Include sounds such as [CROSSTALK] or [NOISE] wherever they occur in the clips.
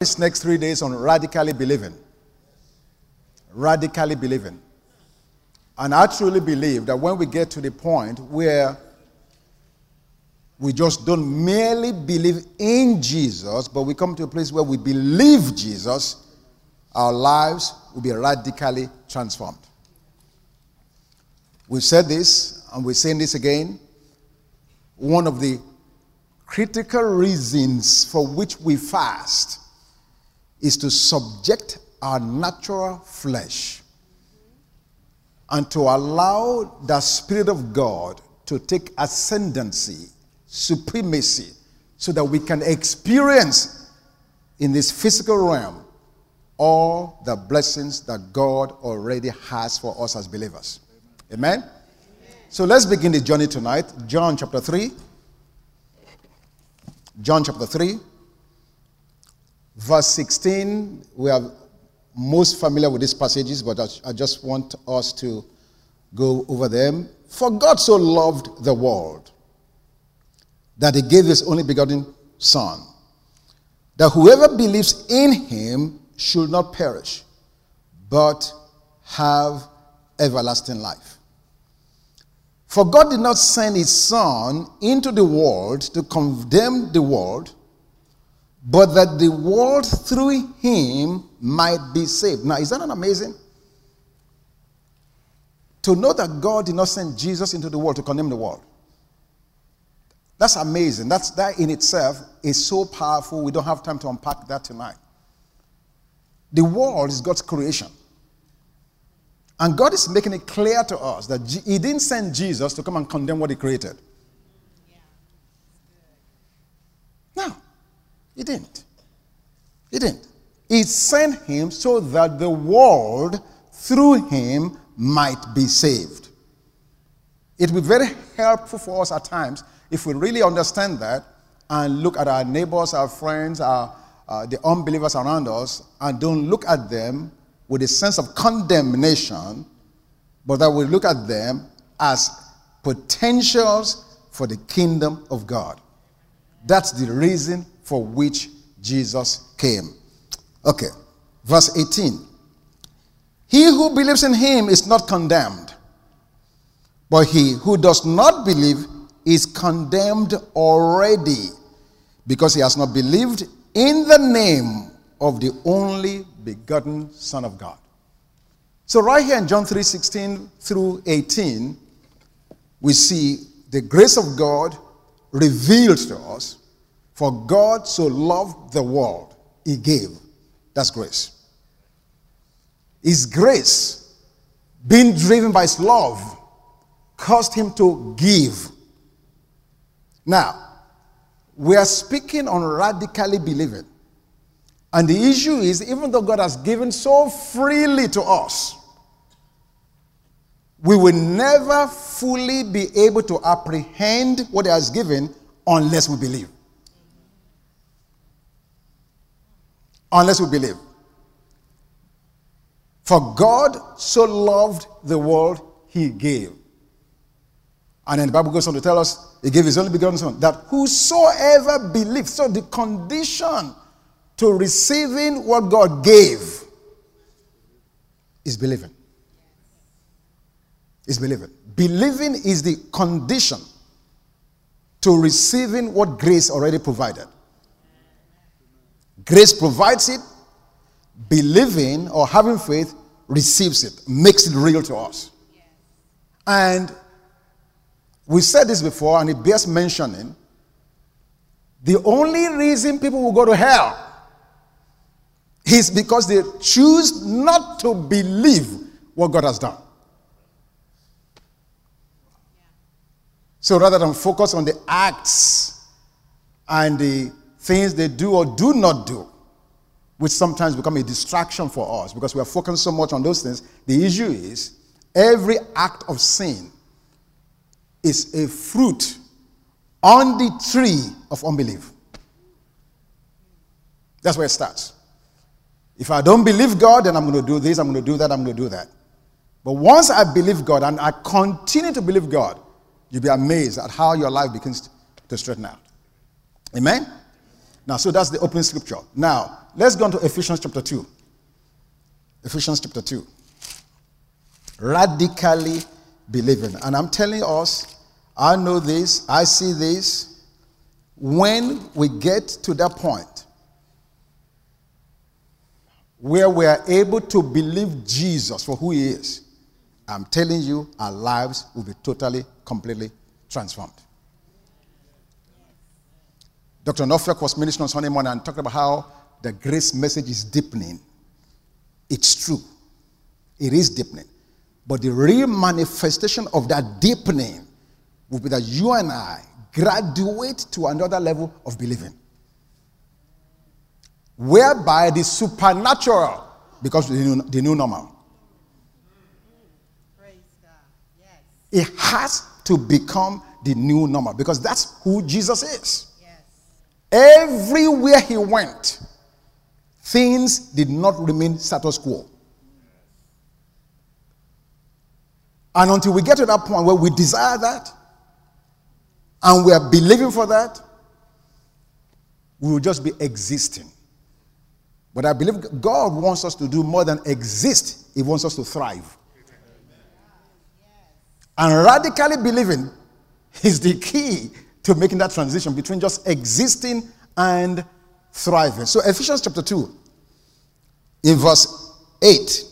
this next three days on radically believing. Radically believing. And I truly believe that when we get to the point where we just don't merely believe in Jesus, but we come to a place where we believe Jesus, our lives will be radically transformed. We've said this, and we're saying this again. One of the critical reasons for which we fast is to subject our natural flesh and to allow the Spirit of God to take ascendancy, supremacy, so that we can experience in this physical realm all the blessings that God already has for us as believers. Amen? Amen? So let's begin the journey tonight. John chapter 3. John chapter 3. Verse 16. We are most familiar with these passages, but I, just want us to go over them. For God so loved the world that he gave his only begotten Son, that whoever believes in him should not perish, but have everlasting life. For God did not send his Son into the world to condemn the world, but that the world through him might be saved. Now, is that not amazing? To know that God did not send Jesus into the world to condemn the world. That's amazing. That's, that in itself is so powerful. We don't have time to unpack that tonight. The world is God's creation. And God is making it clear to us that He didn't send Jesus to come and condemn what He created. No, He didn't. He didn't. He sent Him so that the world through Him might be saved. It would be very helpful for us at times if we really understand that and look at our neighbors, our friends, our, uh, the unbelievers around us, and don't look at them with a sense of condemnation, but that we look at them as potentials for the kingdom of God. That's the reason for which Jesus came. Okay, verse 18. He who believes in him is not condemned, but he who does not believe is condemned already because he has not believed in the name of the only begotten Son of God. So, right here in John 3 16 through 18, we see the grace of God revealed to us. For God so loved the world, He gave. That's grace. His grace, being driven by His love, caused Him to give. Now, we are speaking on radically believing. And the issue is, even though God has given so freely to us, we will never fully be able to apprehend what He has given unless we believe. Unless we believe. For God so loved the world, He gave. And then the Bible goes on to tell us, He gave His only begotten Son, that whosoever believes. So the condition to receiving what God gave is believing. Is believing. Believing is the condition to receiving what grace already provided. Grace provides it, believing or having faith receives it, makes it real to us. And we said this before, and it bears mentioning. The only reason people will go to hell is because they choose not to believe what God has done. So rather than focus on the acts and the things they do or do not do, which sometimes become a distraction for us because we are focused so much on those things, the issue is every act of sin is a fruit on the tree of unbelief. That's where it starts. If I don't believe God, then I'm going to do this, I'm going to do that, I'm going to do that. But once I believe God and I continue to believe God, you'll be amazed at how your life begins to straighten out. Amen? Now, so that's the opening scripture. Now, let's go on to Ephesians chapter 2. Ephesians chapter 2. Radically believing. And I'm telling us, I know this, I see this. When we get to that point where we are able to believe Jesus for who he is, I'm telling you, our lives will be totally, completely transformed. Dr. Norfolk was ministering on Sunday morning and talked about how the grace message is deepening. It's true. It is deepening. But the real manifestation of that deepening will be that you and I graduate to another level of believing. Whereby the supernatural becomes the new, the new normal. It has to become the new normal because that's who Jesus is. Everywhere he went, things did not remain status quo. And until we get to that point where we desire that and we are believing for that, we will just be existing. But I believe God wants us to do more than exist, He wants us to thrive. And radically believing is the key to making that transition between just existing and thriving. So, Ephesians chapter 2, in verse 8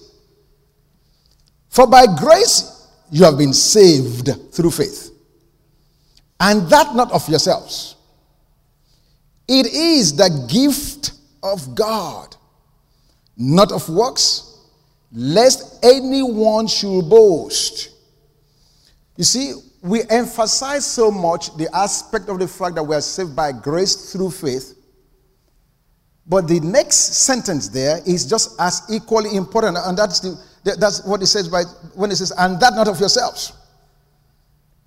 For by grace you have been saved through faith, and that not of yourselves. It is the gift of God, not of works, lest anyone should boast. You see, we emphasize so much the aspect of the fact that we are saved by grace through faith. But the next sentence there is just as equally important, and that's, the, that's what it says by, when it says, and that not of yourselves.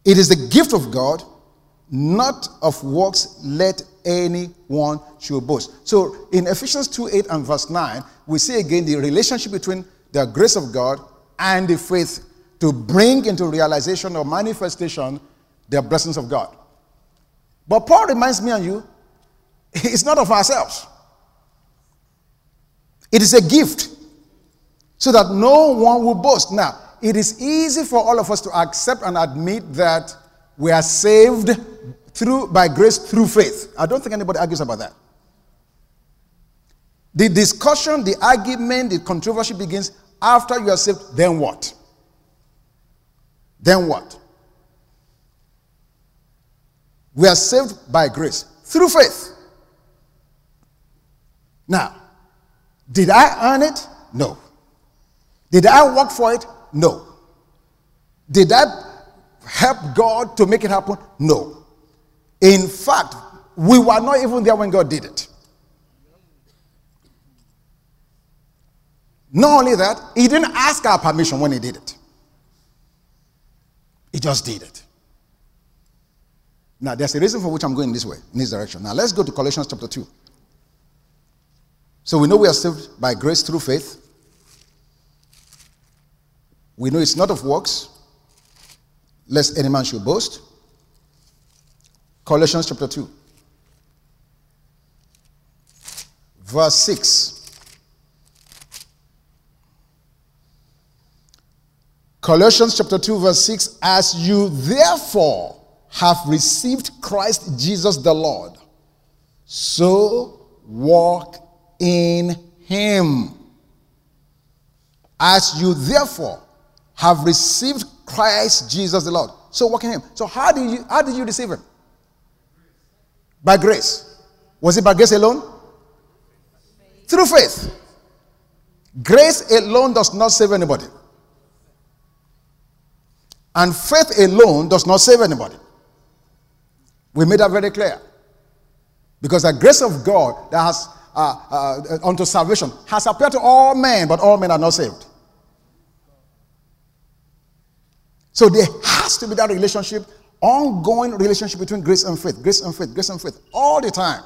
It is the gift of God, not of works, let anyone should boast. So in Ephesians 2 8 and verse 9, we see again the relationship between the grace of God and the faith to bring into realization or manifestation the blessings of God. But Paul reminds me and you, [LAUGHS] it's not of ourselves. It is a gift so that no one will boast. Now, it is easy for all of us to accept and admit that we are saved through by grace through faith. I don't think anybody argues about that. The discussion, the argument, the controversy begins after you are saved, then what? Then what? We are saved by grace through faith. Now, did I earn it? No. Did I work for it? No. Did I help God to make it happen? No. In fact, we were not even there when God did it. Not only that, He didn't ask our permission when He did it. He just did it. Now, there's a reason for which I'm going this way, in this direction. Now, let's go to Colossians chapter 2. So, we know we are saved by grace through faith. We know it's not of works, lest any man should boast. Colossians chapter 2, verse 6. Colossians chapter 2, verse 6 As you therefore have received Christ Jesus the Lord, so walk in him. As you therefore have received Christ Jesus the Lord, so walk in him. So how did you how did you receive him? By grace. Was it by grace alone? Through faith. Grace alone does not save anybody. And faith alone does not save anybody. We made that very clear. Because the grace of God that has uh, uh, unto salvation has appeared to all men, but all men are not saved. So there has to be that relationship, ongoing relationship between grace and faith, grace and faith, grace and faith, all the time.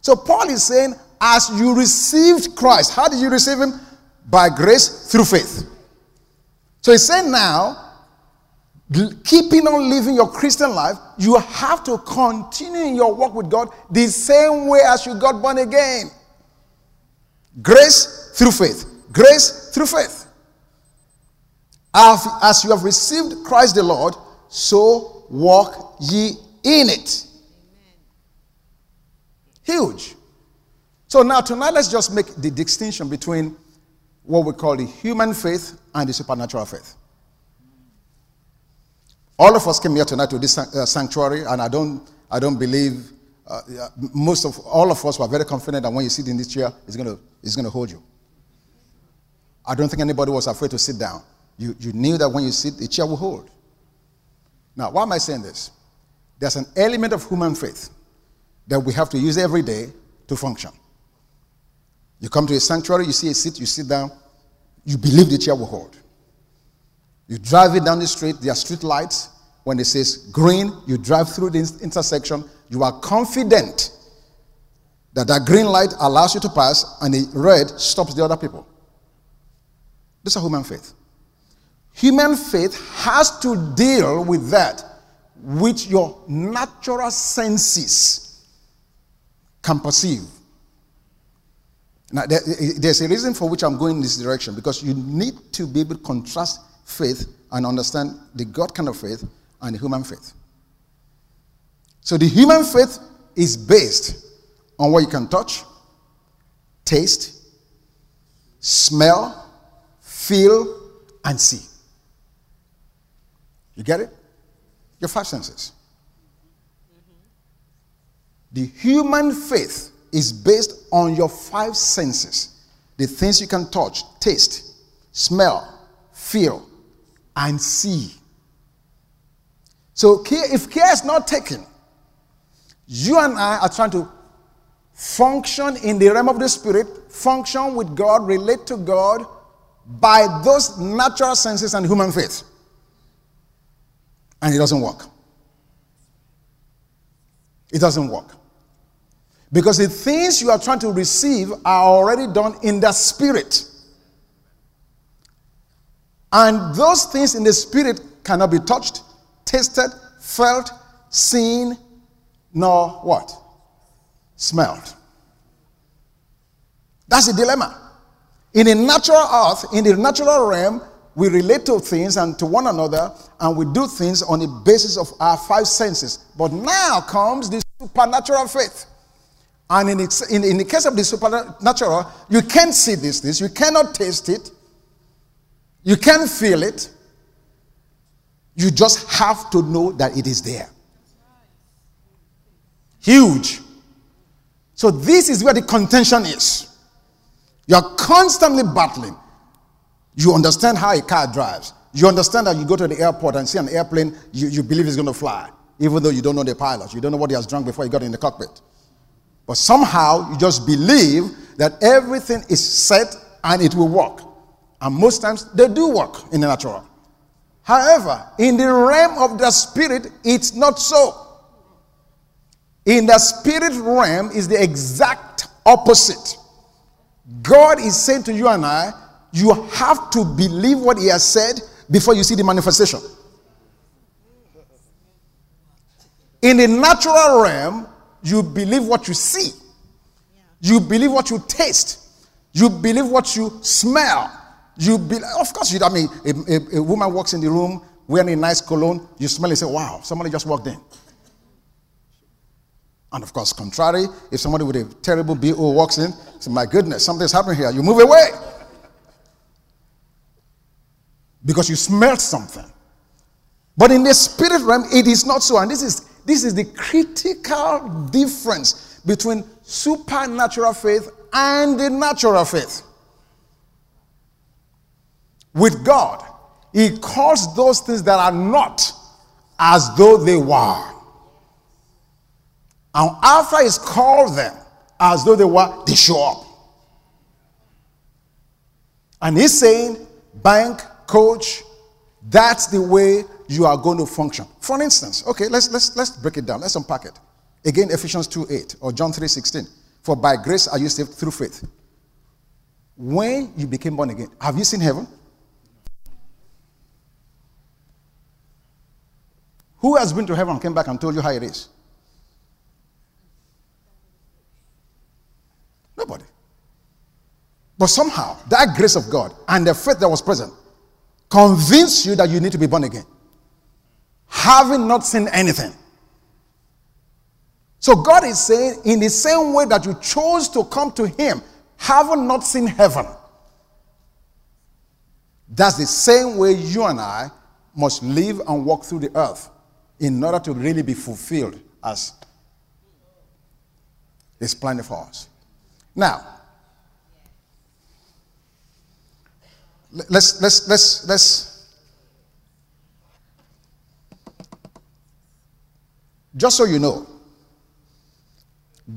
So Paul is saying, as you received Christ, how did you receive him? By grace through faith. So he's saying now, keeping on living your Christian life, you have to continue in your walk with God the same way as you got born again. Grace through faith. Grace through faith. As you have received Christ the Lord, so walk ye in it. Huge. So now tonight let's just make the distinction between what we call the human faith and the supernatural faith. All of us came here tonight to this uh, sanctuary, and I don't, I don't believe uh, most of all of us were very confident that when you sit in this chair, it's going to, it's going to hold you. I don't think anybody was afraid to sit down. You, you knew that when you sit, the chair will hold. Now, why am I saying this? There's an element of human faith that we have to use every day to function. You come to a sanctuary, you see a seat, you sit down, you believe the chair will hold. You drive it down the street, there are street lights. When it says green, you drive through the intersection, you are confident that that green light allows you to pass and the red stops the other people. This is human faith. Human faith has to deal with that which your natural senses can perceive. Now, there's a reason for which I'm going in this direction because you need to be able to contrast faith and understand the God kind of faith and the human faith. So, the human faith is based on what you can touch, taste, smell, feel, and see. You get it? Your five senses. The human faith is based on your five senses the things you can touch, taste, smell, feel, and see. So, if care is not taken, you and I are trying to function in the realm of the spirit, function with God, relate to God by those natural senses and human faith and it doesn't work. It doesn't work. Because the things you are trying to receive are already done in the spirit. And those things in the spirit cannot be touched, tasted, felt, seen, nor what? Smelled. That's the dilemma. In the natural earth, in the natural realm, we relate to things and to one another, and we do things on the basis of our five senses. But now comes the supernatural faith. And in, in, in the case of the supernatural, you can't see these things, you cannot taste it, you can't feel it. You just have to know that it is there. Huge. So, this is where the contention is. You're constantly battling. You understand how a car drives. You understand that you go to the airport and see an airplane, you, you believe it's going to fly, even though you don't know the pilot. You don't know what he has drunk before he got in the cockpit. But somehow you just believe that everything is set and it will work. And most times they do work in the natural. However, in the realm of the spirit, it's not so. In the spirit realm is the exact opposite. God is saying to you and I, you have to believe what he has said before you see the manifestation. In the natural realm, you believe what you see, you believe what you taste, you believe what you smell. You be, of course, you, I mean, a, a, a woman walks in the room wearing a nice cologne, you smell and say, wow, somebody just walked in. And of course, contrary, if somebody with a terrible BO walks in, say, my goodness, something's happening here. You move away because you smell something. But in the spirit realm, it is not so. And this is this is the critical difference between supernatural faith and the natural faith. With God, He calls those things that are not as though they were. And after He's called them as though they were, they show up. And He's saying, bank, coach, that's the way you are going to function. For instance, okay, let's let's let's break it down. Let's unpack it. Again, Ephesians 2 8 or John 3 16. For by grace are you saved through faith. When you became born again, have you seen heaven? Who has been to heaven came back and told you how it is? Nobody. But somehow, that grace of God and the faith that was present convinced you that you need to be born again, having not seen anything. So God is saying, in the same way that you chose to come to Him, having not seen heaven, that's the same way you and I must live and walk through the earth in order to really be fulfilled as His plan for us. Now, let's let's let's let's just so you know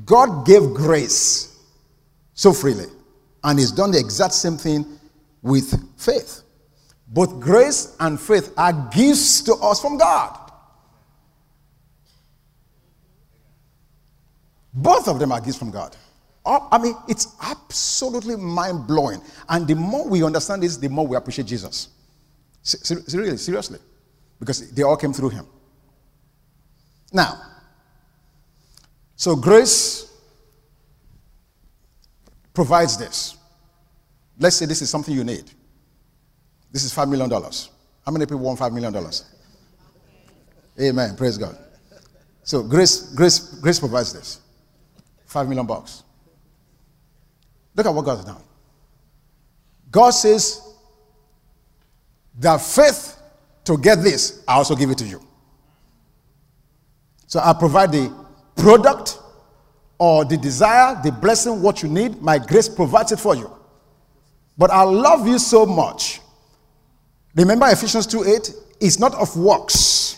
god gave grace so freely and he's done the exact same thing with faith both grace and faith are gifts to us from god both of them are gifts from god I mean, it's absolutely mind blowing. And the more we understand this, the more we appreciate Jesus. Seriously, seriously. Because they all came through him. Now, so grace provides this. Let's say this is something you need. This is $5 million. How many people want $5 million? Amen. Praise God. So grace, grace, grace provides this. Five million bucks. Look at what God has done. God says, the faith to get this, I also give it to you. So I provide the product or the desire, the blessing, what you need. My grace provides it for you. But I love you so much. Remember Ephesians 2 8? It's not of works.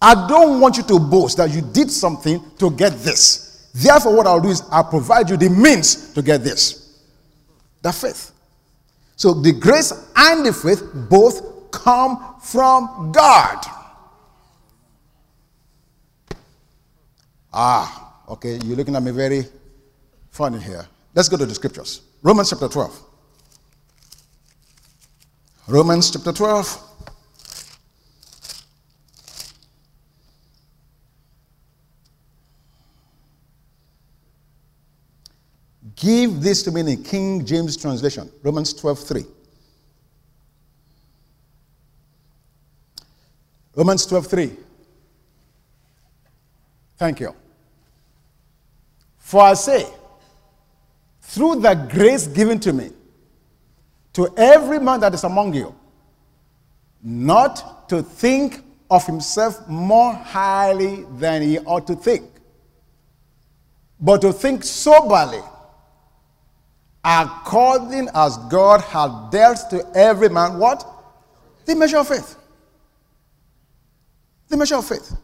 I don't want you to boast that you did something to get this. Therefore, what I'll do is I'll provide you the means to get this. The faith. So the grace and the faith both come from God. Ah, okay, you're looking at me very funny here. Let's go to the scriptures. Romans chapter 12. Romans chapter 12. Give this to me in King James translation, Romans 12 3. Romans 12 3. Thank you. For I say, through the grace given to me, to every man that is among you, not to think of himself more highly than he ought to think, but to think soberly according as God had dealt to every man what? The measure of faith. The measure of faith.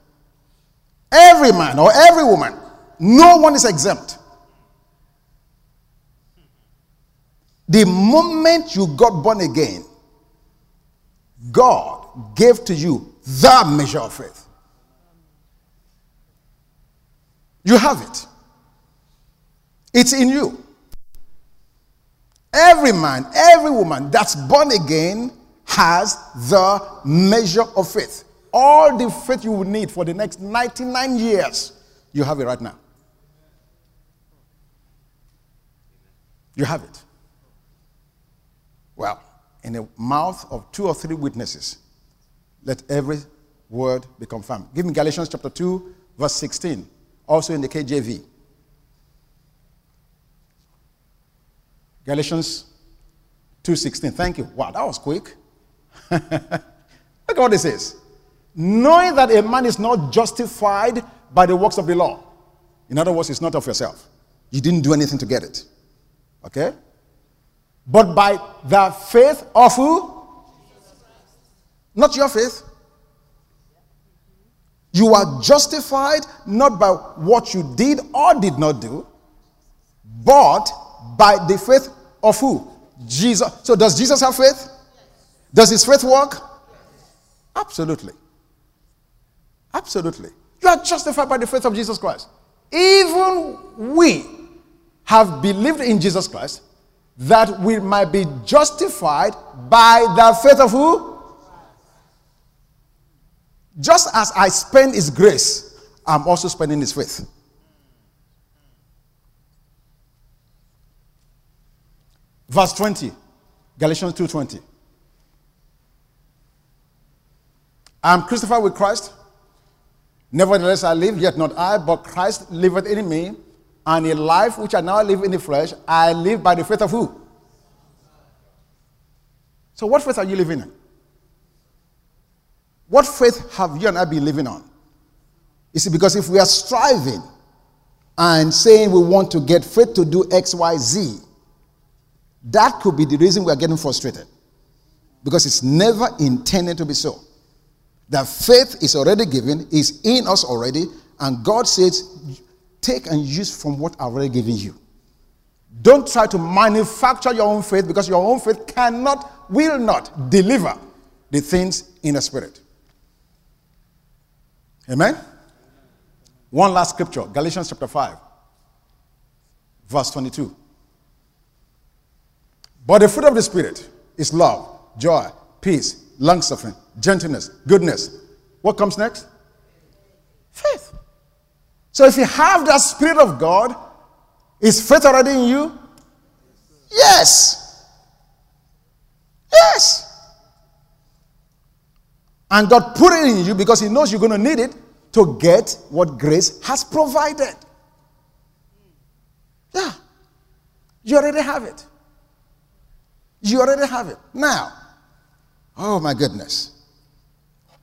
Every man or every woman, no one is exempt. The moment you got born again, God gave to you the measure of faith. You have it. It's in you. Every man, every woman that's born again has the measure of faith. All the faith you will need for the next 99 years, you have it right now. You have it. Well, in the mouth of two or three witnesses, let every word be confirmed. Give me Galatians chapter 2, verse 16, also in the KJV. Galatians 2.16. Thank you. Wow, that was quick. [LAUGHS] Look at what it says. Knowing that a man is not justified by the works of the law. In other words, it's not of yourself. You didn't do anything to get it. Okay? But by the faith of who? Not your faith. You are justified not by what you did or did not do, but by the faith of who? Jesus. So, does Jesus have faith? Does his faith work? Absolutely. Absolutely. You are justified by the faith of Jesus Christ. Even we have believed in Jesus Christ that we might be justified by the faith of who? Just as I spend His grace, I'm also spending His faith. Verse 20, Galatians 2:20. I am crucified with Christ. Nevertheless, I live, yet not I, but Christ liveth in me. And a life which I now live in the flesh, I live by the faith of who? So, what faith are you living in? What faith have you and I been living on? You see, because if we are striving and saying we want to get faith to do X, Y, Z, that could be the reason we are getting frustrated. Because it's never intended to be so. That faith is already given, is in us already, and God says, take and use from what I've already given you. Don't try to manufacture your own faith because your own faith cannot, will not deliver the things in the spirit. Amen? One last scripture Galatians chapter 5, verse 22. But the fruit of the Spirit is love, joy, peace, long suffering, gentleness, goodness. What comes next? Faith. So if you have that Spirit of God, is faith already in you? Yes. Yes. And God put it in you because He knows you're going to need it to get what grace has provided. Yeah. You already have it. You already have it. Now, oh my goodness.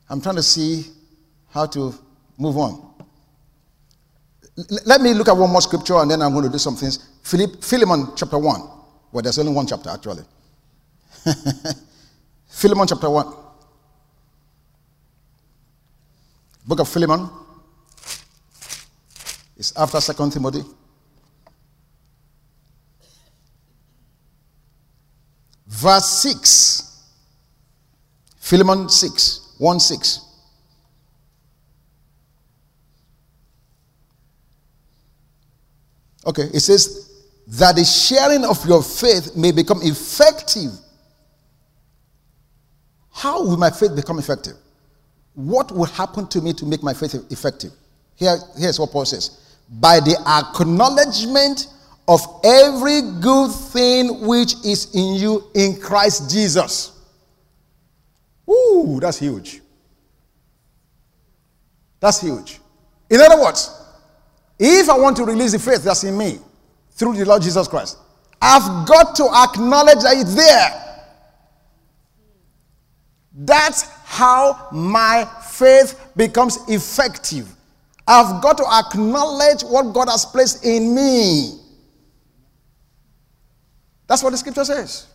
I'm trying to see how to move on. L- let me look at one more scripture and then I'm going to do some things. Philip, Philemon chapter 1. Well, there's only one chapter actually. [LAUGHS] Philemon chapter 1. Book of Philemon. It's after Second Timothy. Verse 6. Philemon 6, 1 6. Okay, it says that the sharing of your faith may become effective. How will my faith become effective? What will happen to me to make my faith effective? Here, here's what Paul says by the acknowledgement of every good thing which is in you in Christ Jesus. Ooh, that's huge. That's huge. In other words, if I want to release the faith that's in me through the Lord Jesus Christ, I've got to acknowledge that it's there. That's how my faith becomes effective. I've got to acknowledge what God has placed in me. That's what the scripture says.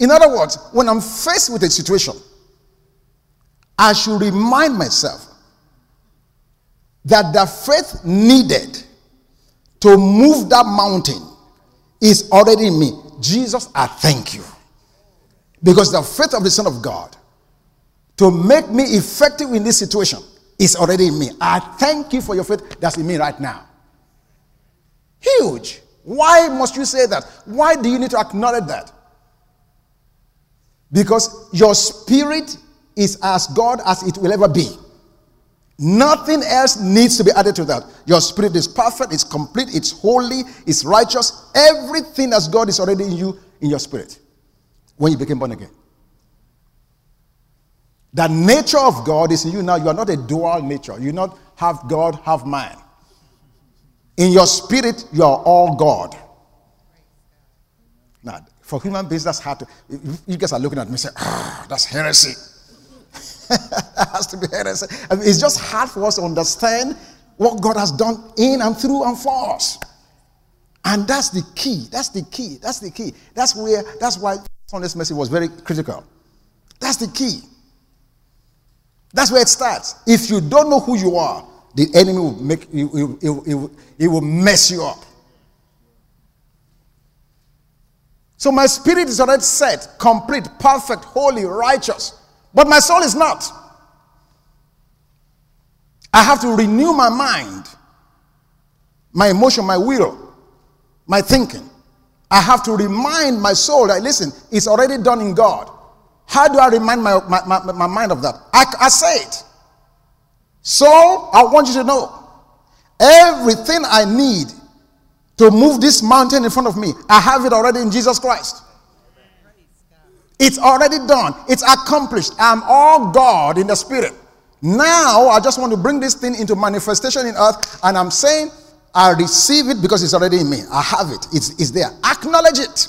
In other words, when I'm faced with a situation, I should remind myself that the faith needed to move that mountain is already in me. Jesus, I thank you. Because the faith of the Son of God to make me effective in this situation is already in me. I thank you for your faith that's in me right now. Huge. Why must you say that? Why do you need to acknowledge that? Because your spirit is as God as it will ever be. Nothing else needs to be added to that. Your spirit is perfect, it's complete, it's holy, it's righteous. Everything as God is already in you, in your spirit, when you became born again. The nature of God is in you now. You are not a dual nature. You not have God, have man. In your spirit, you are all God. Now, for human beings, that's hard to. You guys are looking at me and say, ah, that's heresy. [LAUGHS] has to be heresy. I mean, it's just hard for us to understand what God has done in and through and for us. And that's the key. That's the key. That's the key. That's where, that's why Sunday's message was very critical. That's the key. That's where it starts. If you don't know who you are, the enemy will make will, it, it will mess you up. So my spirit is already set, complete, perfect, holy, righteous. But my soul is not. I have to renew my mind, my emotion, my will, my thinking. I have to remind my soul that, listen, it's already done in God. How do I remind my, my, my, my mind of that? I, I say it. So I want you to know everything I need to move this mountain in front of me, I have it already in Jesus Christ. It's already done, it's accomplished. I'm all God in the spirit. Now I just want to bring this thing into manifestation in earth, and I'm saying I receive it because it's already in me. I have it, it's, it's there. Acknowledge it.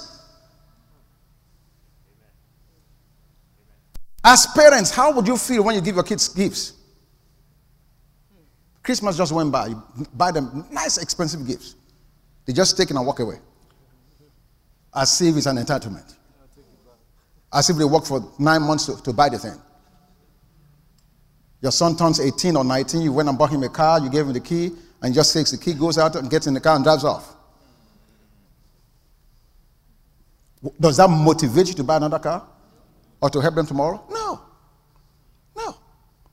As parents, how would you feel when you give your kids gifts? Christmas just went by. You buy them nice, expensive gifts. They just take it and walk away. As if it's an entitlement. As if they worked for nine months to, to buy the thing. Your son turns 18 or 19, you went and bought him a car, you gave him the key, and he just takes the key, goes out and gets in the car and drives off. Does that motivate you to buy another car? or to help them tomorrow? No.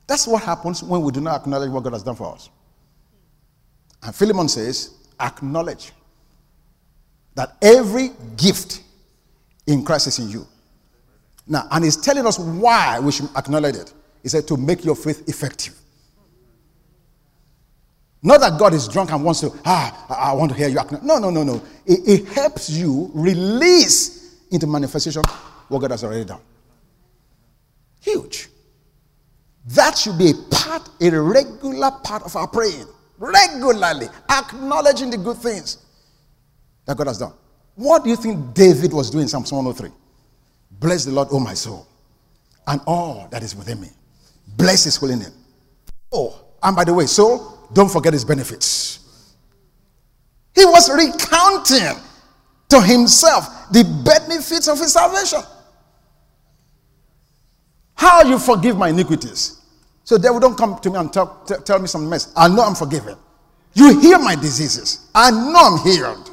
That's what happens when we do not acknowledge what God has done for us. And Philemon says, acknowledge that every gift in Christ is in you. Now, and he's telling us why we should acknowledge it. He said, to make your faith effective. Not that God is drunk and wants to, ah, I want to hear you. No, no, no, no. It, it helps you release into manifestation what God has already done. Huge. That should be a part, a regular part of our praying. Regularly acknowledging the good things that God has done. What do you think David was doing in Psalm 103? Bless the Lord, O my soul, and all that is within me. Bless his holy name. Oh, and by the way, so don't forget his benefits. He was recounting to himself the benefits of his salvation. How you forgive my iniquities? So devil don't come to me and tell, tell, tell me some mess. I know I'm forgiven. You heal my diseases. I know I'm healed.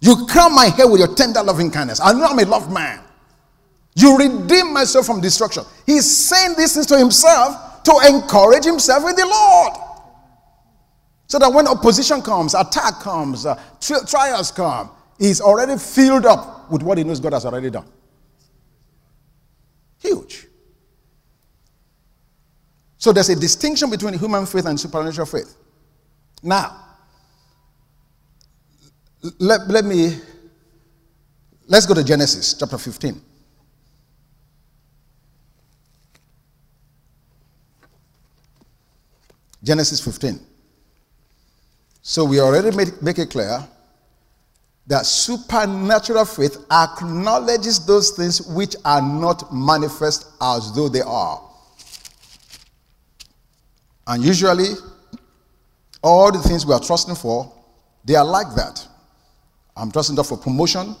You crown my hair with your tender loving kindness. I know I'm a loved man. You redeem myself from destruction. He's saying these things to himself to encourage himself in the Lord. So that when opposition comes, attack comes, uh, tri- trials come, he's already filled up with what he knows God has already done. Huge. So there's a distinction between human faith and supernatural faith. Now, let, let me let's go to Genesis chapter 15. Genesis 15. So we already made, make it clear that supernatural faith acknowledges those things which are not manifest as though they are. And usually, all the things we are trusting for, they are like that. I'm trusting God for promotion.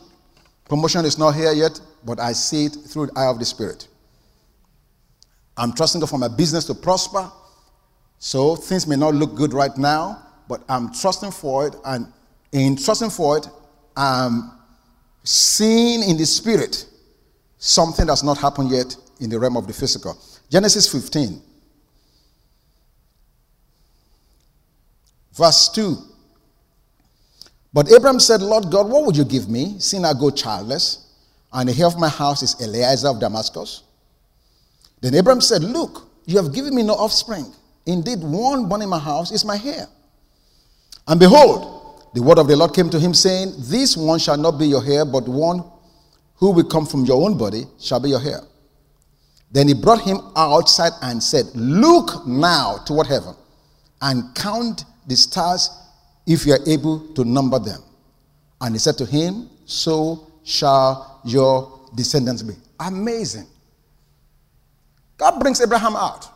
Promotion is not here yet, but I see it through the eye of the Spirit. I'm trusting God for my business to prosper. So things may not look good right now, but I'm trusting for it. And in trusting for it, I'm seeing in the Spirit something that's not happened yet in the realm of the physical. Genesis 15. Verse 2. But Abraham said, Lord God, what would you give me, seeing I go childless, and the heir of my house is Eliezer of Damascus? Then Abraham said, Look, you have given me no offspring. Indeed, one born in my house is my heir. And behold, the word of the Lord came to him, saying, This one shall not be your heir, but one who will come from your own body shall be your heir. Then he brought him outside and said, Look now toward heaven and count the stars if you are able to number them. And he said to him, So shall your descendants be. Amazing. God brings Abraham out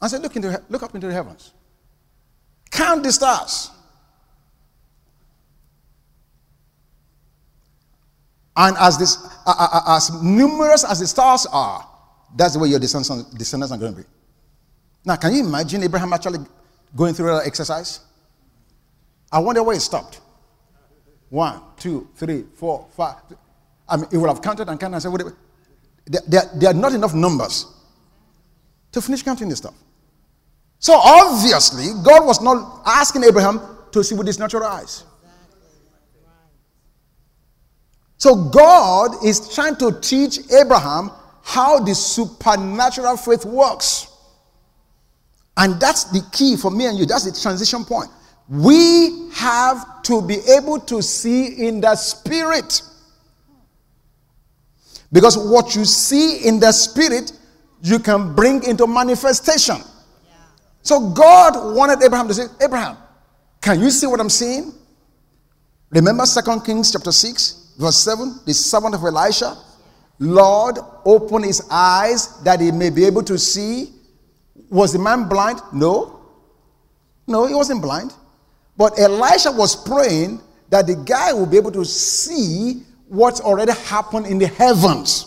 and said, Look, into, look up into the heavens. Count the stars. And as, this, as numerous as the stars are, that's the way your descendants, descendants are going to be. Now, can you imagine Abraham actually going through that exercise? I wonder where it stopped. One, two, three, four, five. I mean, he would have counted and counted and said, there, there, there are not enough numbers to finish counting this stuff. So obviously, God was not asking Abraham to see with his natural eyes. So God is trying to teach Abraham how the supernatural faith works. And that's the key for me and you. That's the transition point. We have to be able to see in the spirit. Because what you see in the spirit, you can bring into manifestation. Yeah. So God wanted Abraham to say, Abraham, can you see what I'm seeing? Remember Second Kings chapter 6, verse 7, the servant of Elisha? Lord, open his eyes that he may be able to see. Was the man blind? No. No, he wasn't blind. But Elisha was praying that the guy will be able to see what's already happened in the heavens.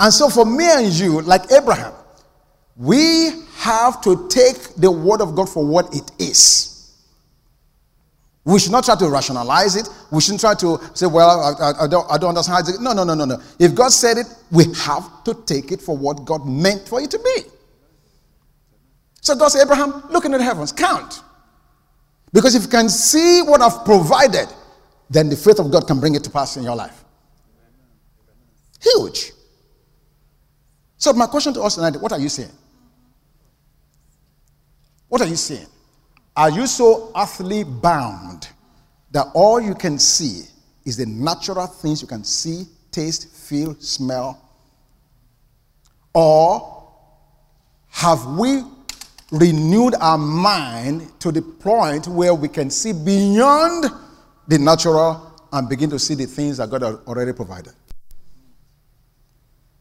And so, for me and you, like Abraham, we have to take the word of God for what it is. We should not try to rationalize it. We shouldn't try to say, well, I, I, don't, I don't understand. No, no, no, no, no. If God said it, we have to take it for what God meant for it to be. So God said, Abraham, look into the heavens, count. Because if you can see what I've provided, then the faith of God can bring it to pass in your life. Huge. So, my question to us tonight what are you saying? What are you saying? Are you so earthly bound that all you can see is the natural things you can see, taste, feel, smell? Or have we renewed our mind to the point where we can see beyond the natural and begin to see the things that God already provided?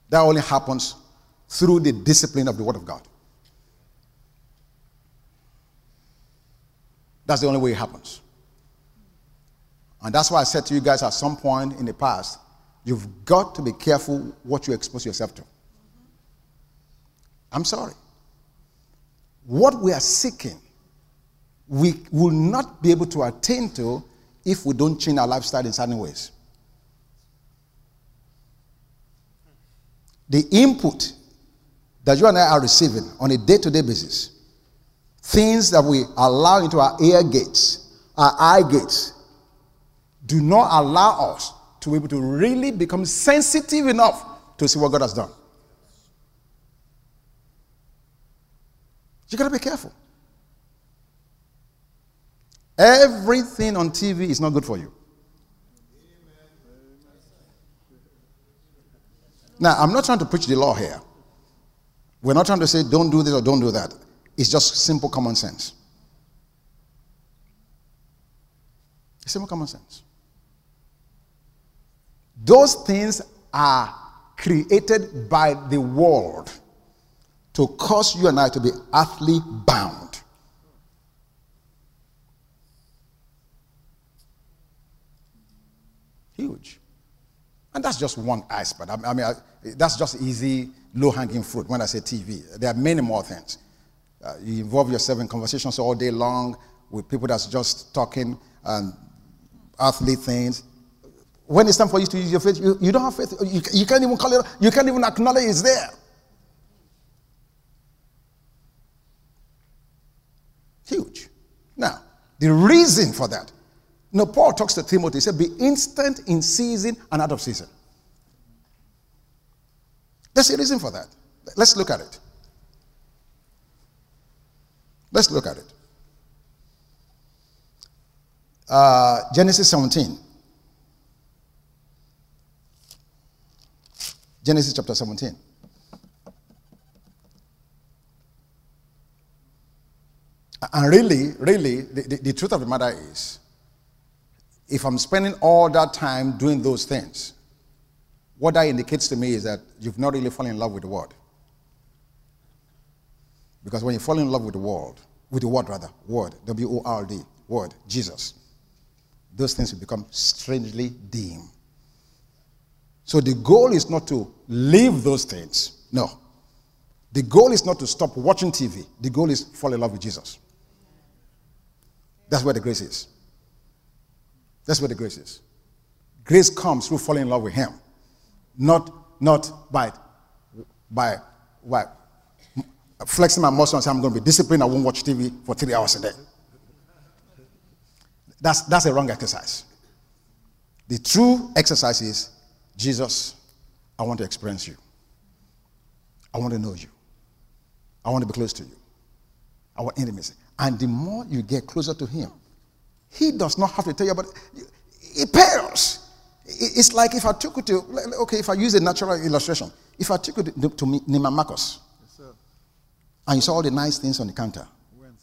That only happens through the discipline of the Word of God. That's the only way it happens. And that's why I said to you guys at some point in the past, you've got to be careful what you expose yourself to. I'm sorry. What we are seeking, we will not be able to attain to if we don't change our lifestyle in certain ways. The input that you and I are receiving on a day to day basis things that we allow into our ear gates, our eye gates, do not allow us to be able to really become sensitive enough to see what God has done. You got to be careful. Everything on TV is not good for you. Now, I'm not trying to preach the law here. We're not trying to say don't do this or don't do that. It's just simple common sense. It's Simple common sense. Those things are created by the world to cause you and I to be earthly bound. Huge. And that's just one aspect. I mean, I, that's just easy, low hanging fruit when I say TV. There are many more things. Uh, you involve yourself in conversations all day long with people that's just talking and earthly things. When it's time for you to use your faith, you, you don't have faith. You, you can't even call it, you can't even acknowledge it's there. Huge. Now, the reason for that. No, Paul talks to Timothy. He said, Be instant in season and out of season. There's a reason for that. Let's look at it. Let's look at it. Uh, Genesis 17. Genesis chapter 17. And really, really, the, the, the, truth of the matter is, if I'm spending all that time doing those things, what that indicates to me is that you've not really fallen in love with the word. Because when you fall in love with the world, with the word rather, word, W O R D, word, Jesus, those things will become strangely dim. So the goal is not to leave those things. No. The goal is not to stop watching TV. The goal is fall in love with Jesus. That's where the grace is. That's where the grace is. Grace comes through falling in love with Him, not, not by, by, by flexing my muscle and saying, I'm going to be disciplined. I won't watch TV for three hours a day. That's, that's a wrong exercise. The The true exercise is Jesus, I want to experience you. I want to know you. I want to be close to you. I want intimacy. And the more you get closer to Him, He does not have to tell you about it. It pales. It's like if I took you to, okay, if I use a natural illustration, if I took you to, to Neiman Marcus yes, and you saw all the nice things on the counter, when,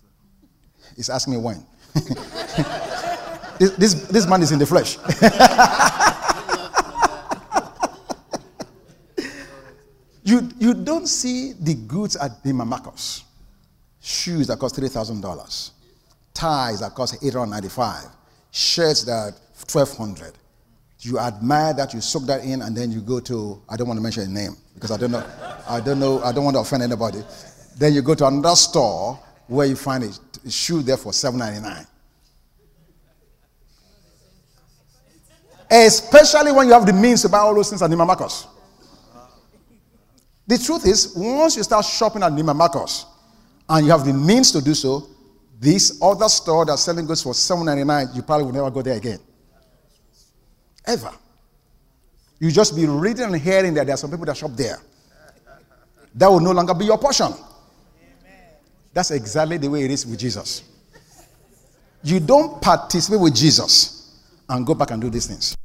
he's asking me when. [LAUGHS] this, this, this man is in the flesh. [LAUGHS] you, you don't see the goods at Neiman Marcus. Shoes that cost $3,000, ties that cost 895 shirts that 1200 you admire that, you soak that in, and then you go to, I don't want to mention a name because I don't know, I don't know, I don't want to offend anybody. Then you go to another store where you find a shoe there for seven ninety nine. Especially when you have the means to buy all those things at Neiman Marcus. The truth is, once you start shopping at Neiman Marcus and you have the means to do so, this other store that's selling goods for seven ninety nine, you probably will never go there again. Ever. You just be reading and hearing that there are some people that shop there. That will no longer be your portion. That's exactly the way it is with Jesus. You don't participate with Jesus and go back and do these things.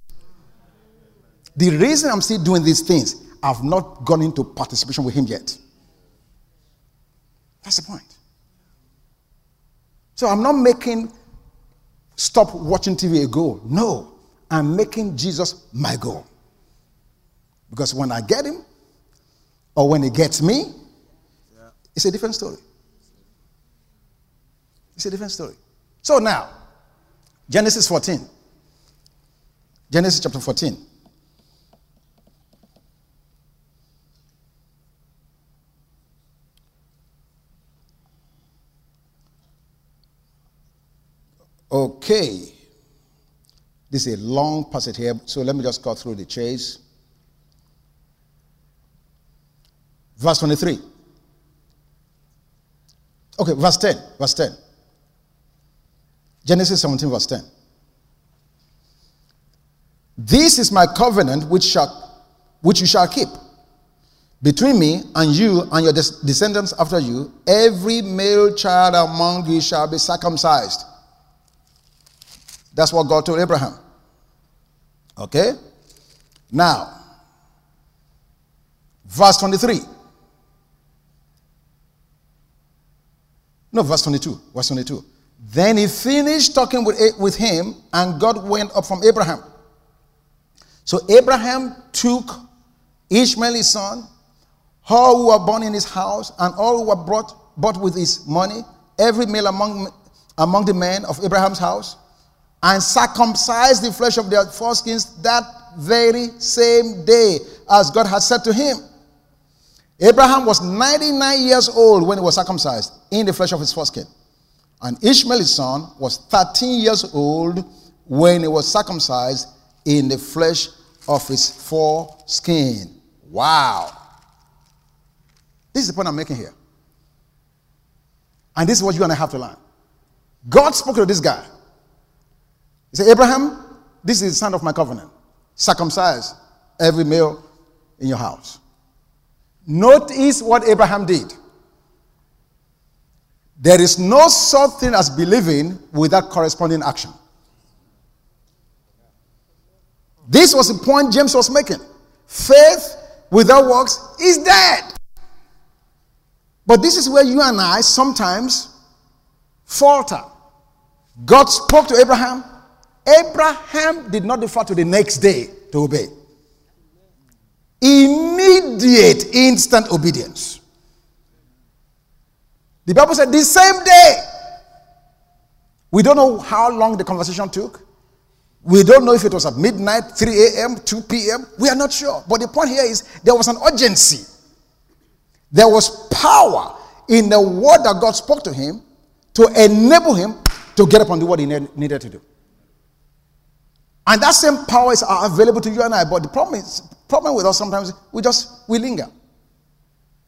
The reason I'm still doing these things, I've not gone into participation with Him yet. That's the point. So I'm not making stop watching TV a goal. No. I'm making Jesus my goal. Because when I get him, or when he gets me, yeah. it's a different story. It's a different story. So now, Genesis 14. Genesis chapter 14. Okay. This is a long passage here, so let me just cut through the chase. Verse 23. Okay, verse 10. Verse 10. Genesis 17, verse 10. This is my covenant which shall which you shall keep between me and you and your descendants after you. Every male child among you shall be circumcised. That's what God told Abraham. Okay? Now, verse 23. No, verse 22. Verse 22. Then he finished talking with, with him, and God went up from Abraham. So Abraham took Ishmael his son, all who were born in his house, and all who were brought, bought with his money, every male among, among the men of Abraham's house, and circumcised the flesh of their foreskins that very same day, as God had said to him. Abraham was 99 years old when he was circumcised in the flesh of his foreskin. And Ishmael, his son, was 13 years old when he was circumcised in the flesh of his foreskin. Wow. This is the point I'm making here. And this is what you're going to have to learn. God spoke to this guy. He said, Abraham, this is the son of my covenant. Circumcise every male in your house. Notice what Abraham did. There is no such thing as believing without corresponding action. This was the point James was making. Faith without works is dead. But this is where you and I sometimes falter. God spoke to Abraham, Abraham did not defer to the next day to obey. Immediate, instant obedience. The Bible said the same day. We don't know how long the conversation took. We don't know if it was at midnight, 3 a.m., 2 p.m. We are not sure. But the point here is there was an urgency. There was power in the word that God spoke to him to enable him to get upon the what he needed to do. And that same powers are available to you and I. But the problem is, problem with us sometimes we just we linger.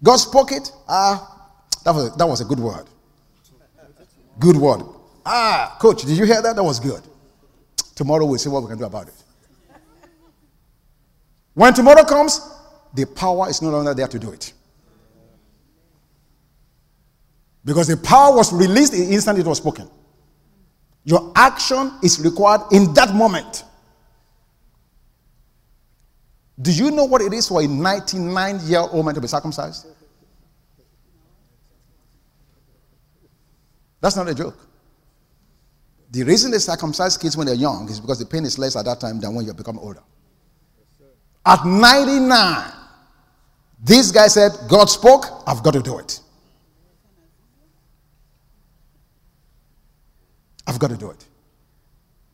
God spoke it. Ah, that was that was a good word. Good word. Ah, coach, did you hear that? That was good. Tomorrow we'll see what we can do about it. When tomorrow comes, the power is no longer there to do it. Because the power was released the instant it was spoken. Your action is required in that moment. Do you know what it is for a 99 year old man to be circumcised? That's not a joke. The reason they circumcise kids when they're young is because the pain is less at that time than when you become older. At 99, this guy said, God spoke, I've got to do it. I've got to do it.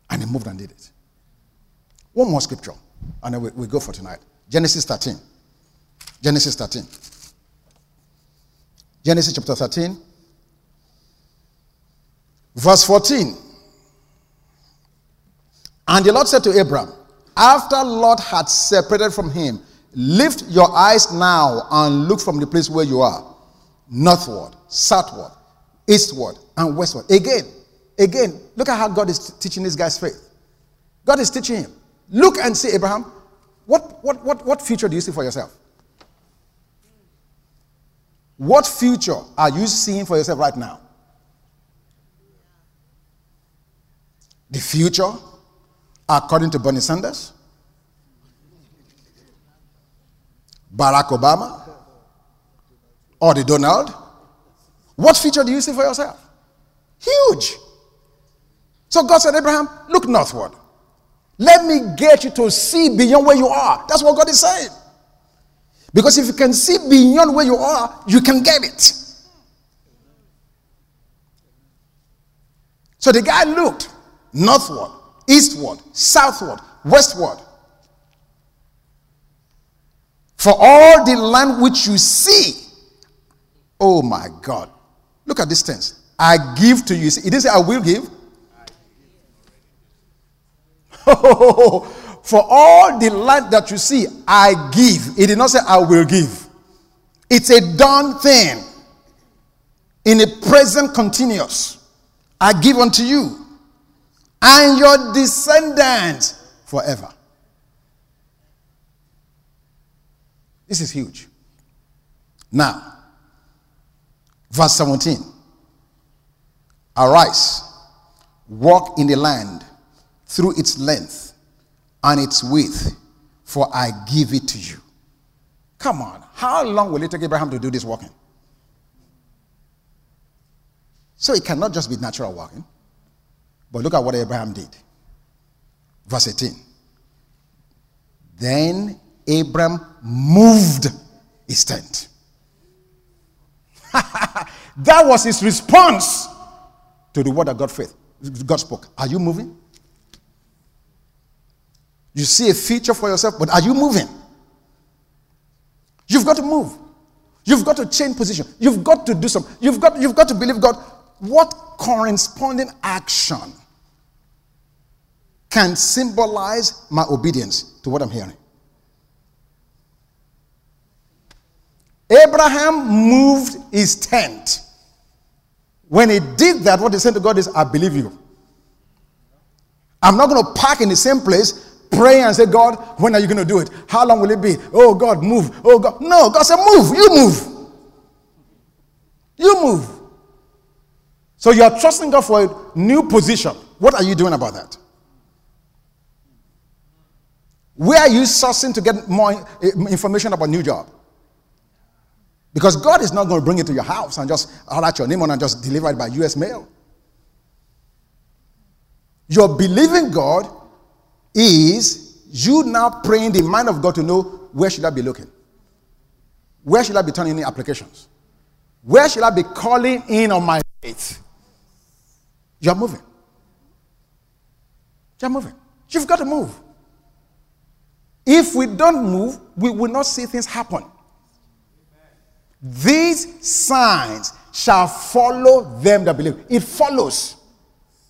And he moved and did it. One more scripture, and we, we go for tonight. Genesis 13. Genesis 13. Genesis chapter 13, verse 14. And the Lord said to Abram, after Lot had separated from him, lift your eyes now and look from the place where you are, northward, southward, eastward, and westward. Again, again, look at how God is teaching this guy's faith. God is teaching him. Look and see, Abraham, what, what, what, what future do you see for yourself? What future are you seeing for yourself right now? The future according to Bernie Sanders, Barack Obama, or the Donald? What future do you see for yourself? Huge. So God said, Abraham, look northward. Let me get you to see beyond where you are. That's what God is saying. Because if you can see beyond where you are, you can get it. So the guy looked northward eastward, southward, westward. For all the land which you see, oh my God. Look at this tense. I give to you. It didn't say I will give. [LAUGHS] For all the land that you see, I give. It did not say I will give. It's a done thing. In a present continuous. I give unto you and your descendants forever. This is huge. Now, verse 17 Arise, walk in the land through its length and its width, for I give it to you. Come on, how long will it take Abraham to do this walking? So it cannot just be natural walking. But look at what Abraham did. Verse 18. Then Abraham moved his tent. [LAUGHS] that was his response to the word that God faith. God spoke. Are you moving? You see a future for yourself, but are you moving? You've got to move. You've got to change position. You've got to do something. You've got, you've got to believe God. What corresponding action can symbolize my obedience to what I'm hearing. Abraham moved his tent. When he did that, what he said to God is, I believe you. I'm not going to park in the same place, pray and say, God, when are you going to do it? How long will it be? Oh, God, move. Oh, God. No, God said, move. You move. You move. So you're trusting God for a new position. What are you doing about that? Where are you sourcing to get more eh, information about new job? Because God is not going to bring it to your house and just write your name on and just deliver it by US mail. You're believing God is you now praying the mind of God to know where should I be looking? Where should I be turning in applications? Where should I be calling in on my faith? You're moving. You're moving. You've got to move. If we don't move, we will not see things happen. These signs shall follow them that believe. It follows.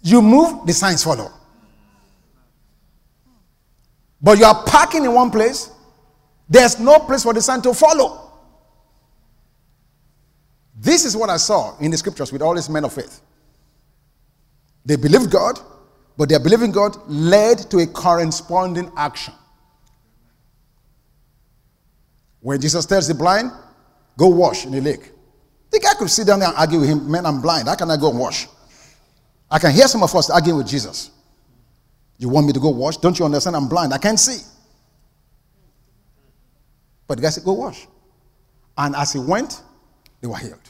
You move, the signs follow. But you are parking in one place, there's no place for the sun to follow. This is what I saw in the scriptures with all these men of faith. They believed God, but their believing God led to a corresponding action. When Jesus tells the blind, go wash in the lake. The guy could sit down there and argue with him, man, I'm blind. How can I go and wash? I can hear some of us arguing with Jesus. You want me to go wash? Don't you understand? I'm blind. I can't see. But the guy said, Go wash. And as he went, they were healed.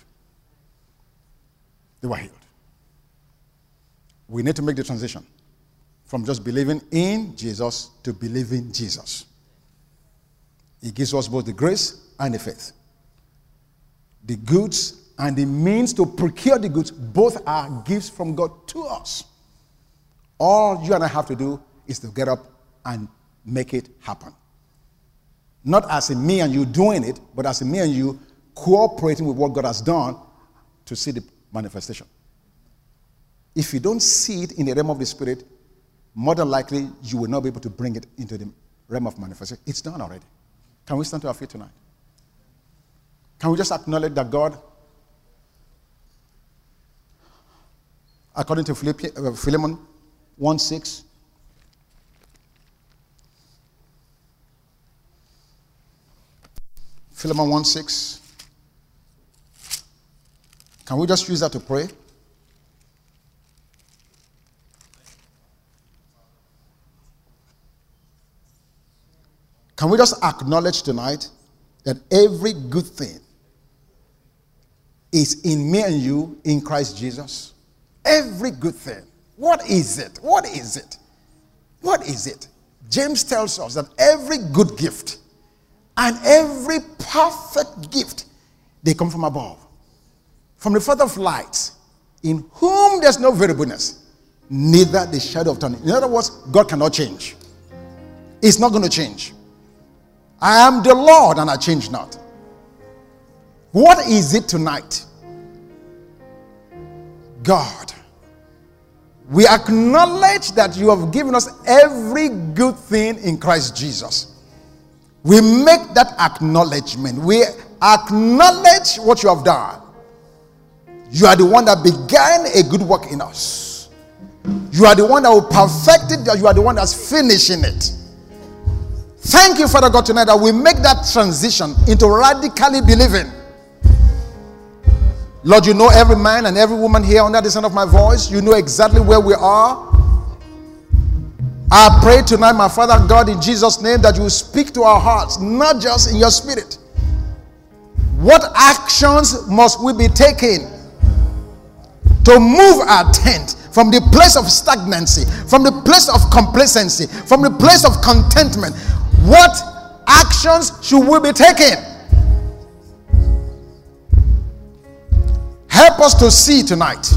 They were healed. We need to make the transition from just believing in Jesus to believing Jesus. He gives us both the grace and the faith. The goods and the means to procure the goods both are gifts from God to us. All you and I have to do is to get up and make it happen. Not as a me and you doing it, but as a me and you cooperating with what God has done to see the manifestation. If you don't see it in the realm of the spirit, more than likely you will not be able to bring it into the realm of manifestation. It's done already. Can we stand to our feet tonight? Can we just acknowledge that God, according to uh, Philemon 1 6, Philemon 1 6. Can we just use that to pray? Can we just acknowledge tonight that every good thing is in me and you in Christ Jesus? Every good thing. What is it? What is it? What is it? James tells us that every good gift and every perfect gift they come from above from the father of lights in whom there's no variableness neither the shadow of turning in other words god cannot change it's not going to change I am the Lord and I change not. What is it tonight? God, we acknowledge that you have given us every good thing in Christ Jesus. We make that acknowledgement. We acknowledge what you have done. You are the one that began a good work in us. You are the one that will perfect it. You are the one that's finishing it. Thank you, Father God, tonight that we make that transition into radically believing. Lord, you know every man and every woman here under the sound of my voice. You know exactly where we are. I pray tonight, my Father God, in Jesus' name, that you speak to our hearts, not just in your spirit. What actions must we be taking to move our tent from the place of stagnancy, from the place of complacency, from the place of contentment? What actions should we be taking? Help us to see tonight.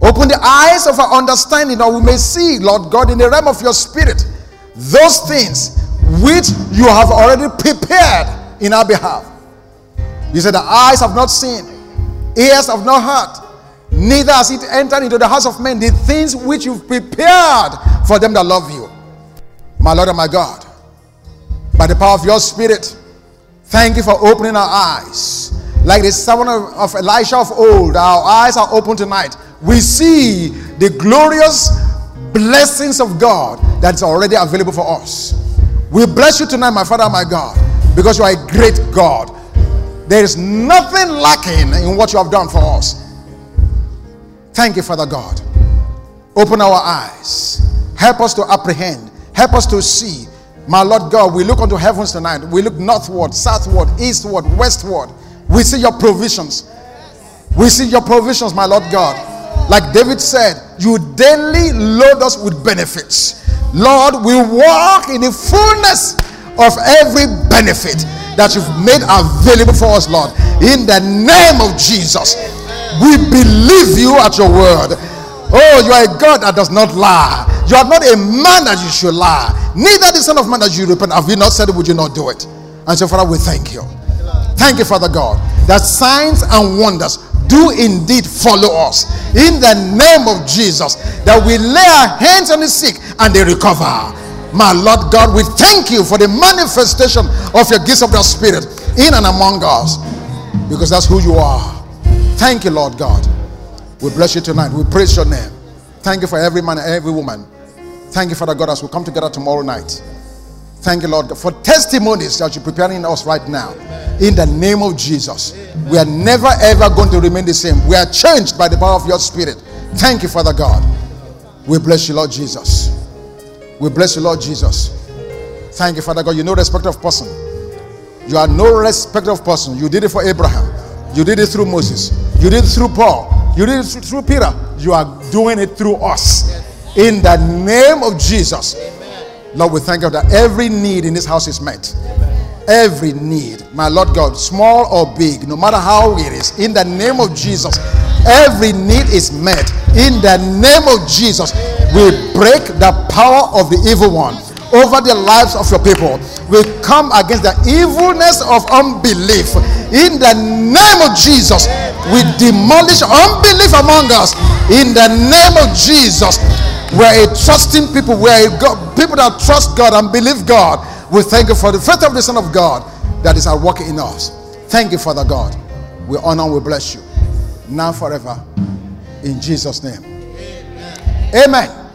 Open the eyes of our understanding that we may see, Lord God, in the realm of your spirit, those things which you have already prepared in our behalf. You said, The eyes have not seen, ears have not heard, neither has it entered into the house of men the things which you've prepared for them that love you. My Lord and my God, by the power of your spirit. Thank you for opening our eyes. Like the servant of, of Elisha of old, our eyes are open tonight. We see the glorious blessings of God that's already available for us. We bless you tonight, my Father, my God, because you are a great God. There is nothing lacking in what you have done for us. Thank you, Father God. Open our eyes. Help us to apprehend. Help us to see. My Lord God, we look unto heavens tonight. We look northward, southward, eastward, westward. We see your provisions. We see your provisions, my Lord God. Like David said, you daily load us with benefits. Lord, we walk in the fullness of every benefit that you've made available for us, Lord. In the name of Jesus, we believe you at your word. Oh, you are a God that does not lie. You are not a man that you should lie. Neither the Son of Man that you repent. Have you not said it? Would you not do it? And so, Father, we thank you. Thank you, Father God, that signs and wonders do indeed follow us. In the name of Jesus, that we lay our hands on the sick and they recover. My Lord God, we thank you for the manifestation of your gifts of the Spirit in and among us because that's who you are. Thank you, Lord God. We bless you tonight. We praise your name. Thank you for every man and every woman. Thank you, Father God, as we come together tomorrow night. Thank you, Lord, for testimonies that you're preparing us right now. In the name of Jesus. We are never ever going to remain the same. We are changed by the power of your spirit. Thank you, Father God. We bless you, Lord Jesus. We bless you, Lord Jesus. Thank you, Father God. You know respect of person. You are no respect of person. You did it for Abraham. You did it through Moses. You did it through Paul. You did it through Peter. You are doing it through us. In the name of Jesus. Lord, we thank you that every need in this house is met. Every need, my Lord God, small or big, no matter how it is, in the name of Jesus, every need is met. In the name of Jesus, we break the power of the evil one over the lives of your people. We come against the evilness of unbelief. In the name of Jesus, we demolish unbelief among us. In the name of Jesus, we're a trusting people. We're God, people that trust God and believe God. We thank you for the faith of the Son of God that is at work in us. Thank you, Father God. We honor and we bless you now forever. In Jesus' name. Amen. Amen.